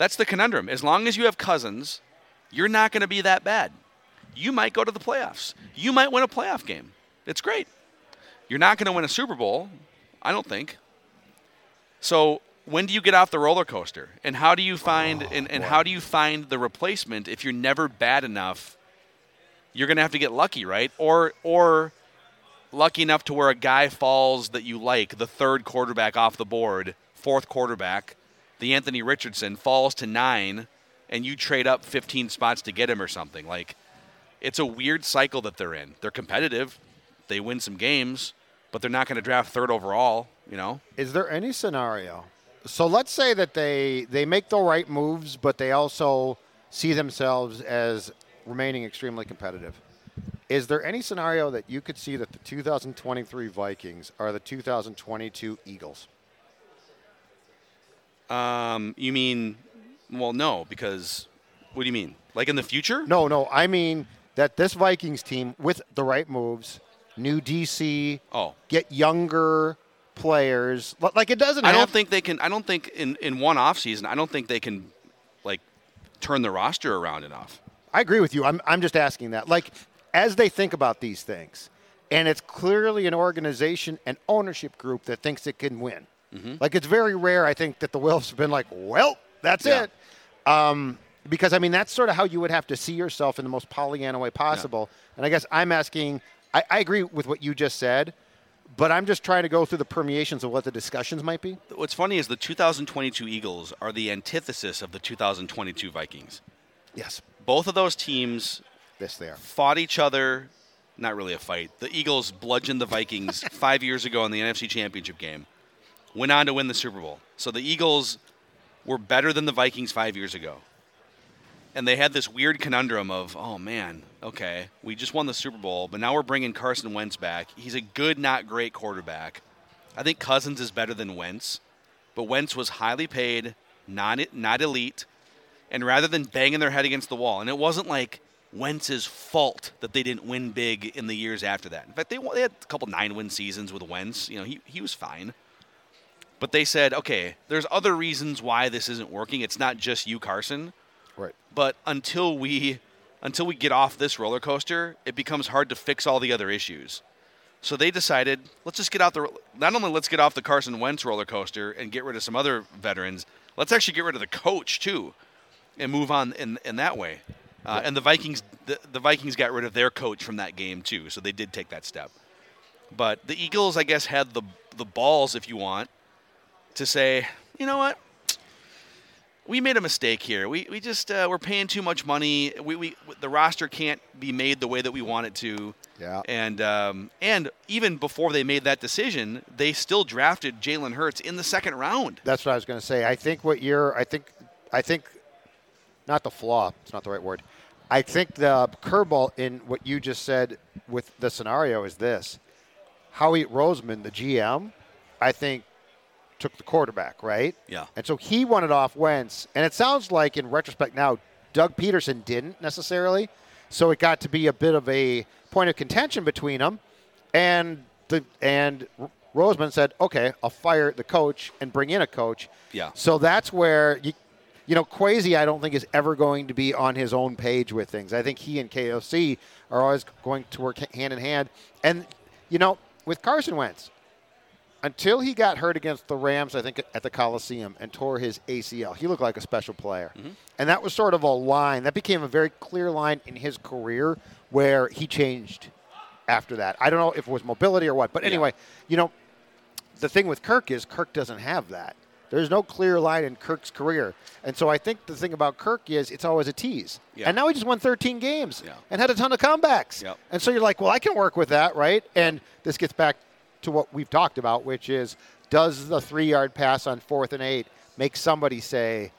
that's the conundrum. As long as you have Cousins, you're not going to be that bad. You might go to the playoffs. You might win a playoff game. It's great. You're not going to win a Super Bowl, I don't think. So when do you get off the roller coaster? And how do you find and, and how do you find the replacement if you're never bad enough? You're going to have to get lucky, right? Or or lucky enough to where a guy falls that you like, the third quarterback off the board, fourth quarterback, the Anthony Richardson falls to nine, and you trade up 15 spots to get him or something. Like, it's a weird cycle that they're in. They're competitive, they win some games, but they're not going to draft third overall. You know, Is there any scenario? So let's say that they they make the right moves, but they also see themselves as remaining extremely competitive. Is there any scenario that you could see that the 2023 Vikings are the 2022 Eagles? Um, you mean, well, no, because what do you mean? Like in the future? No, no, I mean that this Vikings team with the right moves, new DC, Oh. get younger players. Like it doesn't. I don't think they can. I don't think in in one off season. I don't think they can like turn the roster around enough. I agree with you. I'm, I'm just asking that. Like, as they think about these things, and it's clearly an organization and ownership group that thinks it can win. Like, it's very rare, I think, that the Wolves have been like, well, that's Yeah. it. Um, because, I mean, that's sort of how you would have to see yourself in the most Pollyanna way possible. And I guess I'm asking, I, I agree with what you just said, but I'm just trying to go through the permeations of what the discussions might be. What's funny is the 2022 Eagles are the antithesis of the 2022 Vikings. Yes. Both of those teams Yes, they are. fought each other. Not really a fight. The Eagles bludgeoned the Vikings five years ago in the NFC Championship game. Went on to win the Super Bowl. So the Eagles were better than the Vikings five years ago. And they had this weird conundrum of, oh man, okay, we just won the Super Bowl, but now we're bringing Carson Wentz back. He's a good, not great quarterback. I think Cousins is better than Wentz, but Wentz was highly paid, not not elite, and rather than banging their head against the wall, and it wasn't like Wentz's fault that they didn't win big in the years after that. In fact, they, they had a couple nine-win seasons with Wentz. You know, he he was fine. But they said, okay, there's other reasons why this isn't working. It's not just you, Carson. Right. But until we until we get off this roller coaster, it becomes hard to fix all the other issues. So they decided, let's just get out the not only let's get off the Carson Wentz roller coaster and get rid of some other veterans, let's actually get rid of the coach too, and move on in in that way. Uh, and the Vikings the, the Vikings got rid of their coach from that game too, so they did take that step. But the Eagles, I guess, had the the balls, if you want, to say, you know what, we made a mistake here. We, we just uh, we're paying too much money. We, we the roster can't be made the way that we want it to. Yeah. And um, and even before they made that decision, they still drafted Jalen Hurts in the second round. That's what I was going to say. I think what you're, I think, I think, not the flaw. It's not the right word. I think the curveball in what you just said with the scenario is this: Howie Roseman, the GM, I think, took the quarterback, right? Yeah. And so he wanted off Wentz, and it sounds like in retrospect now, Doug Pederson didn't necessarily. So it got to be a bit of a point of contention between them, and the and Roseman said, "Okay, I'll fire the coach and bring in a coach." Yeah. So that's where you, you know, Kwesi, I don't think is ever going to be on his own page with things. I think he and KOC are always going to work hand in hand. And you know, with Carson Wentz, until he got hurt against the Rams, I think at the Coliseum and tore his ACL, he looked like a special player. Mm-hmm. And that was sort of a line that became a very clear line in his career where he changed after that. I don't know if it was mobility or what, but anyway, you know, the thing with Kirk is Kirk doesn't have that. There's no clear line in Kirk's career. And so I think the thing about Kirk is it's always a tease. Yeah. And now he just won 13 games Yeah. and had a ton of comebacks. Yep. And so you're like, well, I can work with that, right? And this gets back to what we've talked about, which is does the three yard pass on fourth and eight make somebody say,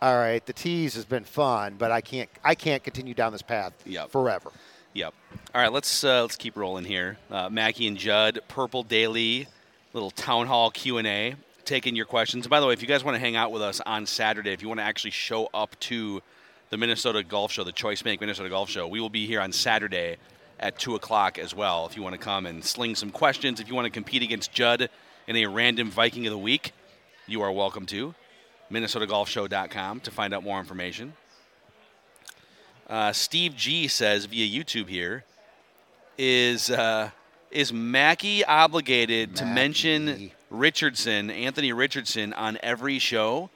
all right, the tease has been fun, but I can't, I can't continue down this path Yep. forever. Yep. All right, let's uh, let's keep rolling here. Uh, Mackey and Judd, Purple Daily, little town hall Q and A, taking your questions. And by the way, if you guys want to hang out with us on Saturday, if you want to actually show up to the Minnesota Golf Show, the Choice Bank Minnesota Golf Show, we will be here on Saturday at two o'clock as well. If you want to come and sling some questions, if you want to compete against Judd in a random Viking of the week, you are welcome to. MinnesotaGolfShow.com to find out more information. Uh, Steve G says via YouTube here is uh, is Mackey obligated to mention Richardson, Anthony Richardson, on every show?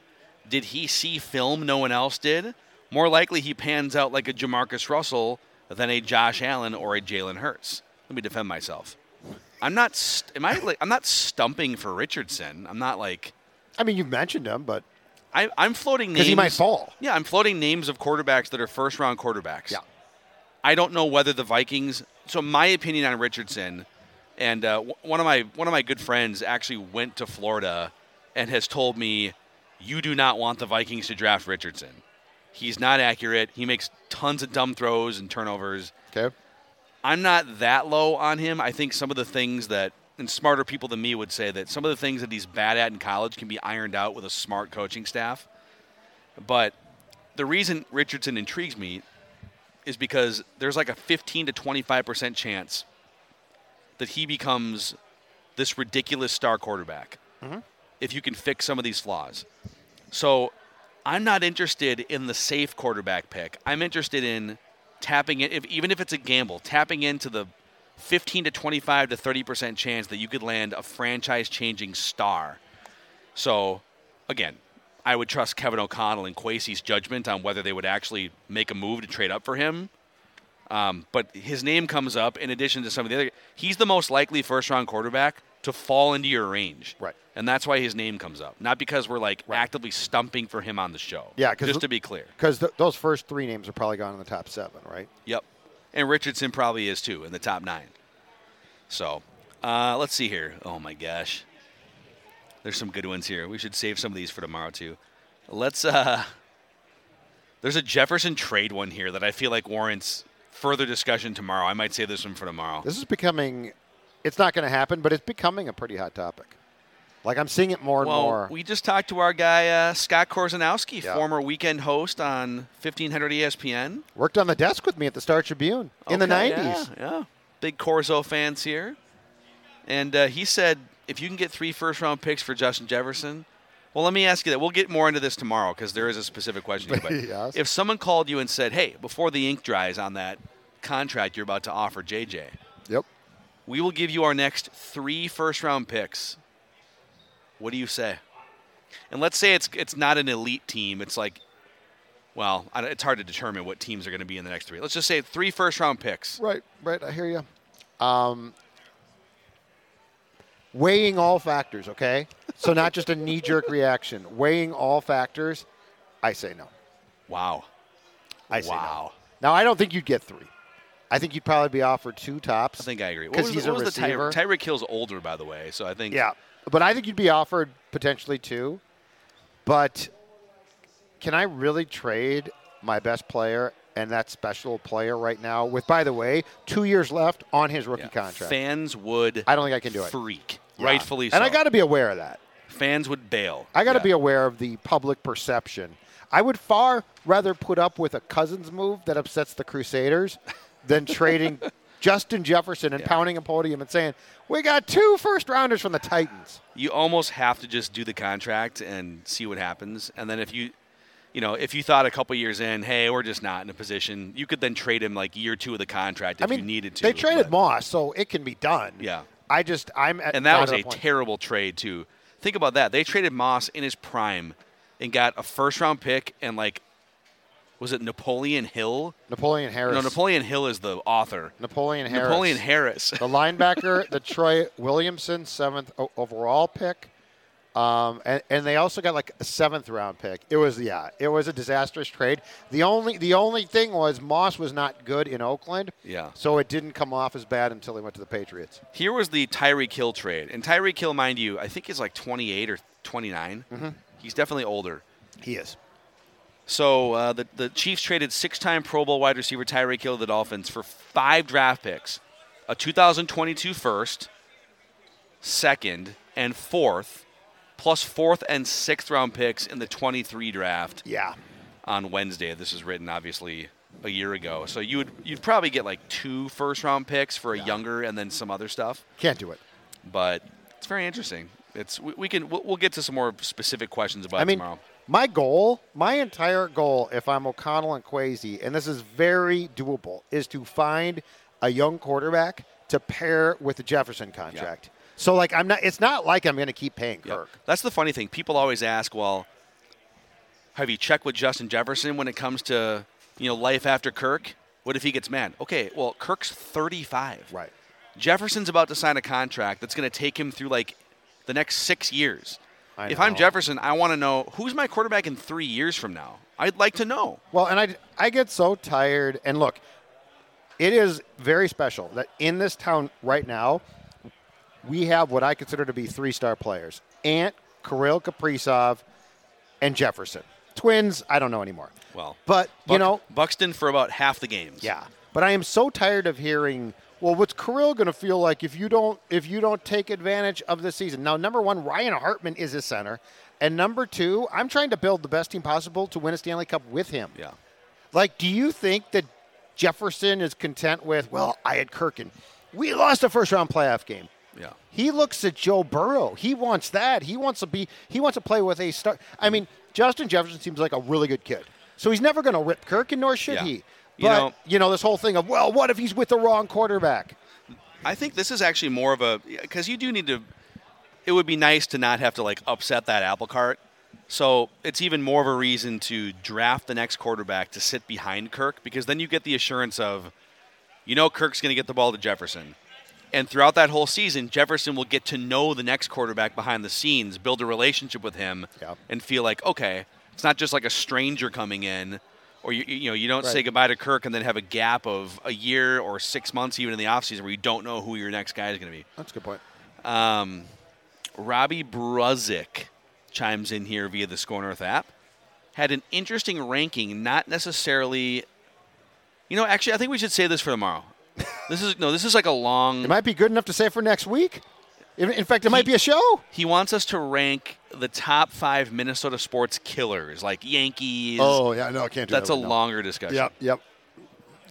Did he see film no one else did? More likely, he pans out like a JaMarcus Russell than a Josh Allen or a Jalen Hurts. Let me defend myself. I'm not. St- am I like? I'm not stumping for Richardson. I'm not like. I mean, you've mentioned him, but I, I'm floating names because he might fall. Yeah, I'm floating names of quarterbacks that are first round quarterbacks. Yeah. I don't know whether the Vikings. So my opinion on Richardson, and uh, w- one of my one of my good friends actually went to Florida, and has told me, you do not want the Vikings to draft Richardson. He's not accurate. He makes tons of dumb throws and turnovers. Okay. I'm not that low on him. I think some of the things that, and smarter people than me would say that some of the things that he's bad at in college can be ironed out with a smart coaching staff. But the reason Richardson intrigues me is because there's like a 15 to 25% chance that he becomes this ridiculous star quarterback mm-hmm. if you can fix some of these flaws. So I'm not interested in the safe quarterback pick. I'm interested in tapping it, if, even if it's a gamble, tapping into the 15 to 25 to 30 percent chance that you could land a franchise-changing star. So, again, I would trust Kevin O'Connell and Kwesi's judgment on whether they would actually make a move to trade up for him. Um, but his name comes up in addition to some of the other. He's the most likely first-round quarterback to fall into your range, Right. And that's why his name comes up, not because we're like actively stumping for him on the show. Yeah, just to be clear. Because th- those first three names are probably gone in the top seven, right? Yep. And Richardson probably is too in the top nine. So uh, let's see here. Oh my gosh. There's some good ones here. We should save some of these for tomorrow too. Let's uh there's a Jefferson trade one here that I feel like warrants further discussion tomorrow. I might save this one for tomorrow. This is becoming. It's not going to happen, but it's becoming a pretty hot topic. Like I'm seeing it more and well, more. we just talked to our guy uh, Scott Korzenowski, Yeah. former weekend host on 1500 ESPN. Worked on the desk with me at the Star Tribune in the '90s. Yeah, yeah. big Korzo fans here, and uh, he said if you can get three first round picks for Justin Jefferson, well, let me ask you that. We'll get more into this tomorrow because there is a specific question. But Yes. if someone called you and said, "Hey, before the ink dries on that contract you're about to offer JJ. We will give you our next three first round picks," what do you say? And let's say it's it's not an elite team. It's like, well, it's hard to determine what teams are going to be in the next three. Let's just say three first round picks. Right. Right. I hear you. Um, weighing all factors. Okay. So not just a knee-jerk reaction. Weighing all factors. I say no. Wow. I say Wow. no. Now I don't think you'd get three. I think you'd probably be offered two tops. I think I agree. What 'Cause was, he's what a was the Ty- receiver. Tyreek Hill's older, by the way, so I think. Yeah, but I think you'd be offered potentially two. But can I really trade my best player and that special player right now with, by the way, two years left on his rookie yeah. contract? Fans would. I don't think I can do it. Freak, Yeah. rightfully so. And I got to be aware of that. Fans would bail. I got to Yeah. be aware of the public perception. I would far rather put up with a Cousins move that upsets the Crusaders than trading Justin Jefferson and Yeah. pounding a podium and saying, "We got two first rounders from the Titans." You almost have to just do the contract and see what happens, and then if you. You know, if you thought a couple years in, hey, we're just not in a position, you could then trade him like year two of the contract if I mean, you needed to. they traded but- Moss, so it can be done. Yeah. I just I'm at and that was a point- terrible trade too. Think about that. They traded Moss in his prime and got a first round pick and like was it Napoleon Hill? Napoleon Harris. No, Napoleon Hill is the author. Napoleon Harris. Napoleon Harris. the linebacker, the Troy Williamson seventh overall pick. Um, and, and they also got like a seventh round pick. It was yeah, it was a disastrous trade. The only the only thing was Moss was not good in Oakland. Yeah. So it didn't come off as bad until he went to the Patriots. Here was the Tyreek Hill trade. And Tyreek Hill, mind you, I think is like 28 or 29. Mm-hmm. He's definitely older. He is. So uh, the, the Chiefs traded six time Pro Bowl wide receiver Tyreek Hill to the Dolphins for five draft picks a 2022 first, second, and fourth, plus fourth and sixth round picks in the 23 draft Yeah. on Wednesday. This is written obviously a year ago. So you would you'd probably get like two first round picks for a younger and then some other stuff. Can't do it. But it's very interesting. It's we, we can we'll, we'll get to some more specific questions about I it mean, tomorrow. My goal, my entire goal, if I'm O'Connell and Kwesi, and this is very doable, is to find a young quarterback to pair with the Jefferson contract. So, like, I'm not. It's not like I'm going to keep paying Yeah. Kirk. That's the funny thing. People always ask, well, have you checked with Justin Jefferson when it comes to, you know, life after Kirk? What if he gets mad? Okay, well, Kirk's 35. Right. Jefferson's about to sign a contract that's going to take him through like the next six years. I if I'm. Jefferson, I want to know who's my quarterback in three years from now. I'd like to know. Well, and I, I get so tired. And look, it is very special that in this town right now, we have what I consider to be three star players Ant, Kirill Kaprizov, and Jefferson. Twins, I don't know anymore. Well, But, you know, Buxton for about half the games. yeah. But I am so tired of hearing, well, what's Kirill going to feel like if you don't if you don't take advantage of this season? Now, number one, Ryan Hartman is his center, and number two, I'm trying to build the best team possible to win a Stanley Cup with him. Yeah. Like, do you think that Jefferson is content with, well, I had Kirkin. We lost a first round playoff game. Yeah. He looks at Joe Burrow. He wants that. He wants to be he wants to play with a star. I mean, Justin Jefferson seems like a really good kid. So he's never going to rip Kirkin nor should Yeah. he. You But, know- you know, this whole thing of, well, what if he's with the wrong quarterback? I think this is actually more of a because you do need to. It would be nice to not have to like upset that apple cart. So it's even more of a reason to draft the next quarterback to sit behind Kirk because then you get the assurance of, you know, Kirk's going to get the ball to Jefferson. And throughout that whole season, Jefferson will get to know the next quarterback behind the scenes, build a relationship with him, Yep. and feel like, okay, it's not just like a stranger coming in, or you, you know, you don't say goodbye to Kirk and then have a gap of a year or six months, even in the offseason, where you don't know who your next guy is going to be. That's a good point. Um, Robbie Bruzik chimes in here via the SKOR North app. Had an interesting ranking, not necessarily. You know, actually, I think we should say this for tomorrow. This is no, this is like a long. It might be good enough to say for next week. In, fact, it might He- be a show. He wants us to rank the top five Minnesota sports killers, like Yankees. Oh, yeah, no, I can't do that's that. a right now. longer discussion. Yep, yep.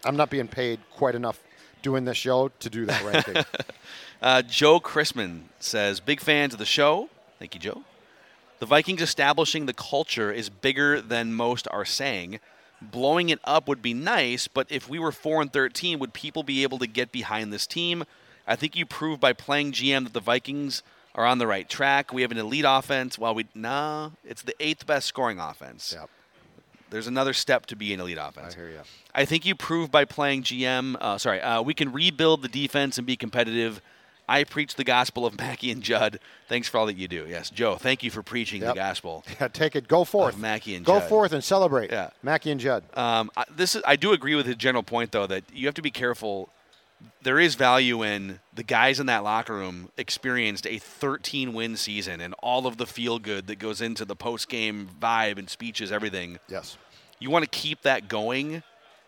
I'm not being paid quite enough doing this show to do that ranking. Uh, Joe Chrisman says, big fans of the show. Thank you, Joe. The Vikings establishing the culture is bigger than most are saying. Blowing it up would be nice, but if we were 4 and 13, would people be able to get behind this team? I think you proved by playing GM that the Vikings are on the right track. We have an elite offense. While we, nah, it's the eighth best scoring offense. yep, There's another step to be an elite offense. I hear you. I think you proved by playing GM. Uh, sorry, uh, we can rebuild the defense and be competitive. I preach the gospel of Mackey and Judd. Thanks for all that you do. Yes, Joe, thank you for preaching the gospel. Yeah, take it. Go forth. Mackey and Go Judd. forth and celebrate. Yeah. Mackey and Judd. Um, I, this is, I do agree with his general point, though, that you have to be careful. There is value in the guys in that locker room experienced a 13 win season and all of the feel good that goes into the post game vibe and speeches, everything. yes. you want to keep that going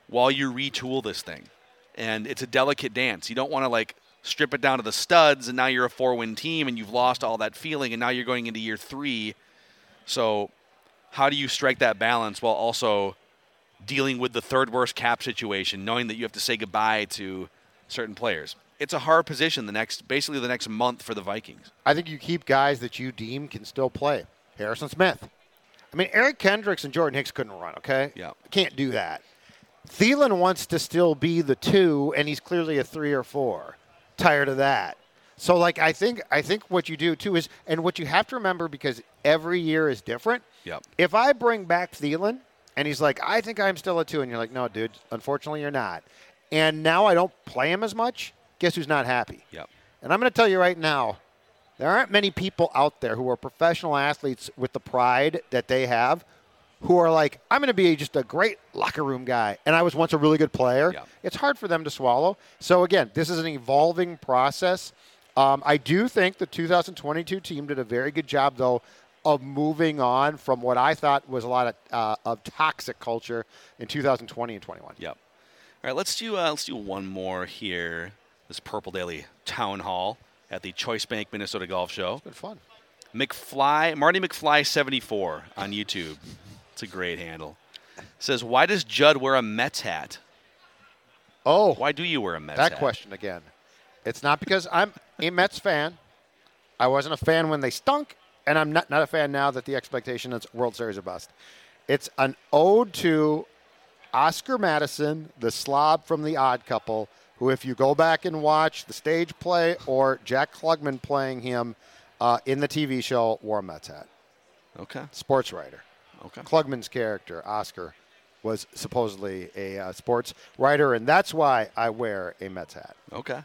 while you retool this thing. And it's a delicate dance. You don't want to like strip it down to the studs and now you're a four win team and you've lost all that feeling and now you're going into year three. So, how do you strike that balance while also dealing with the third worst cap situation, knowing that you have to say goodbye to certain players? It's a hard position the next, basically the next month for the Vikings. I think you keep guys that you deem can still play. Harrison Smith. I mean, Eric Kendricks and Jordan Hicks couldn't run, okay? Yeah. Can't do that. Thielen wants to still be the two, and he's clearly a three or four. Tired of that. So, like, I think I think what you do too is, and what you have to remember because every year is different. Yep. If I bring back Thielen and he's like, I think I'm still a two, and you're like, no, dude, unfortunately you're not. And now I don't play him as much. Guess who's not happy? Yep. And I'm going to tell you right now, there aren't many people out there who are professional athletes with the pride that they have who are like, I'm going to be just a great locker room guy. And I was once a really good player. Yeah. It's hard for them to swallow. So, again, this is an evolving process. Um, I do think the 2022 team did a very good job, though, of moving on from what I thought was a lot of, uh, of toxic culture in 2020 and 21. Yep. All right, let's do uh, let's do one more here. This Purple Daily Town Hall at the Choice Bank Minnesota Golf Show. Good fun. McFly Marty McFly 74 on YouTube. It's a great handle. Says, "Why does Judd wear a Mets hat? Oh, Why do you wear a Mets hat? that hat?" question again. It's not because I'm a Mets fan. I wasn't a fan when they stunk, and I'm not, not a fan now that the expectation is World Series or bust. It's an ode to Oscar Madison, the slob from The Odd Couple, who, if you go back and watch the stage play or Jack Klugman playing him uh, in the TV show, wore a Mets hat. Okay. Sports writer. Okay. Klugman's character, Oscar, was supposedly a uh, sports writer, and that's why I wear a Mets hat. Okay.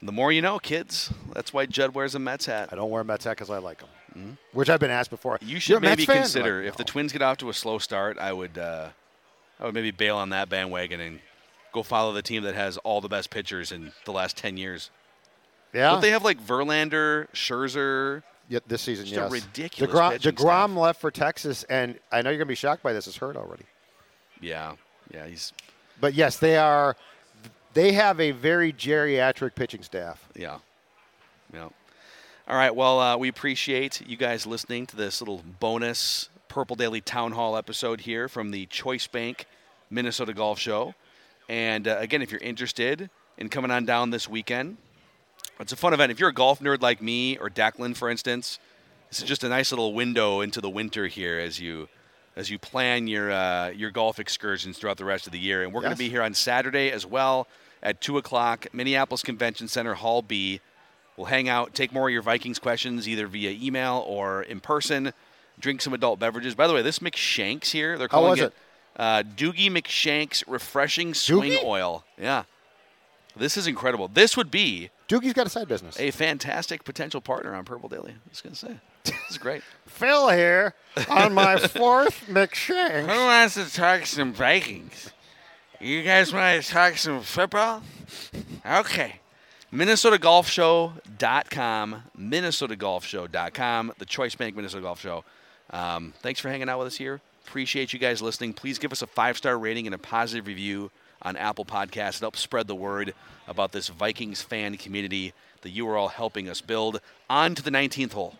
The more you know, kids. That's why Judd wears a Mets hat. I don't wear a Mets hat because I like them, which I've been asked before. You should maybe consider Like, if the. Twins get off to a slow start, I would uh, I would maybe bail on that bandwagon and go follow the team that has all the best pitchers in the last ten years. yeah, Don't they have like Verlander, Scherzer? Yeah, this season, Just a yes. ridiculous DeGrom, DeGrom left for Texas, and I know you're going to be shocked by this. Is hurt already, Yeah, yeah. He's but yes, they are. They have a very geriatric pitching staff. yeah, yeah. All right. Well, uh, we appreciate you guys listening to this little bonus Purple Daily Town Hall episode here from the Choice Bank Minnesota Golf Show. And uh, again, if you're interested in coming on down this weekend, it's a fun event. If you're a golf nerd like me or Declan, for instance, this is just a nice little window into the winter here as you as you plan your uh, your golf excursions throughout the rest of the year. And we're going to be here on Saturday as well at two o'clock, Minneapolis Convention Center, Hall B. We'll hang out, take more of your Vikings questions either via email or in person. Drink some adult beverages. By the way, this McShanks here, they're calling it, it? Uh, Doogie McShanks Refreshing Swing Doogie? Oil. Yeah, this is incredible. This would be Doogie's got a side business. a fantastic potential partner on Purple Daily. I was going to say, this is great. Phil here on my fourth McShanks. Who wants to talk some Vikings? You guys want to talk some football? Okay. MinnesotaGolfShow.com, MinnesotaGolfShow.com, the Choice Bank Minnesota Golf Show. Um, thanks for hanging out with us here. Appreciate you guys listening. Please give us a five star rating and a positive review on Apple Podcasts. It helps spread the word about this Vikings fan community that you are all helping us build. On to the 19th hole.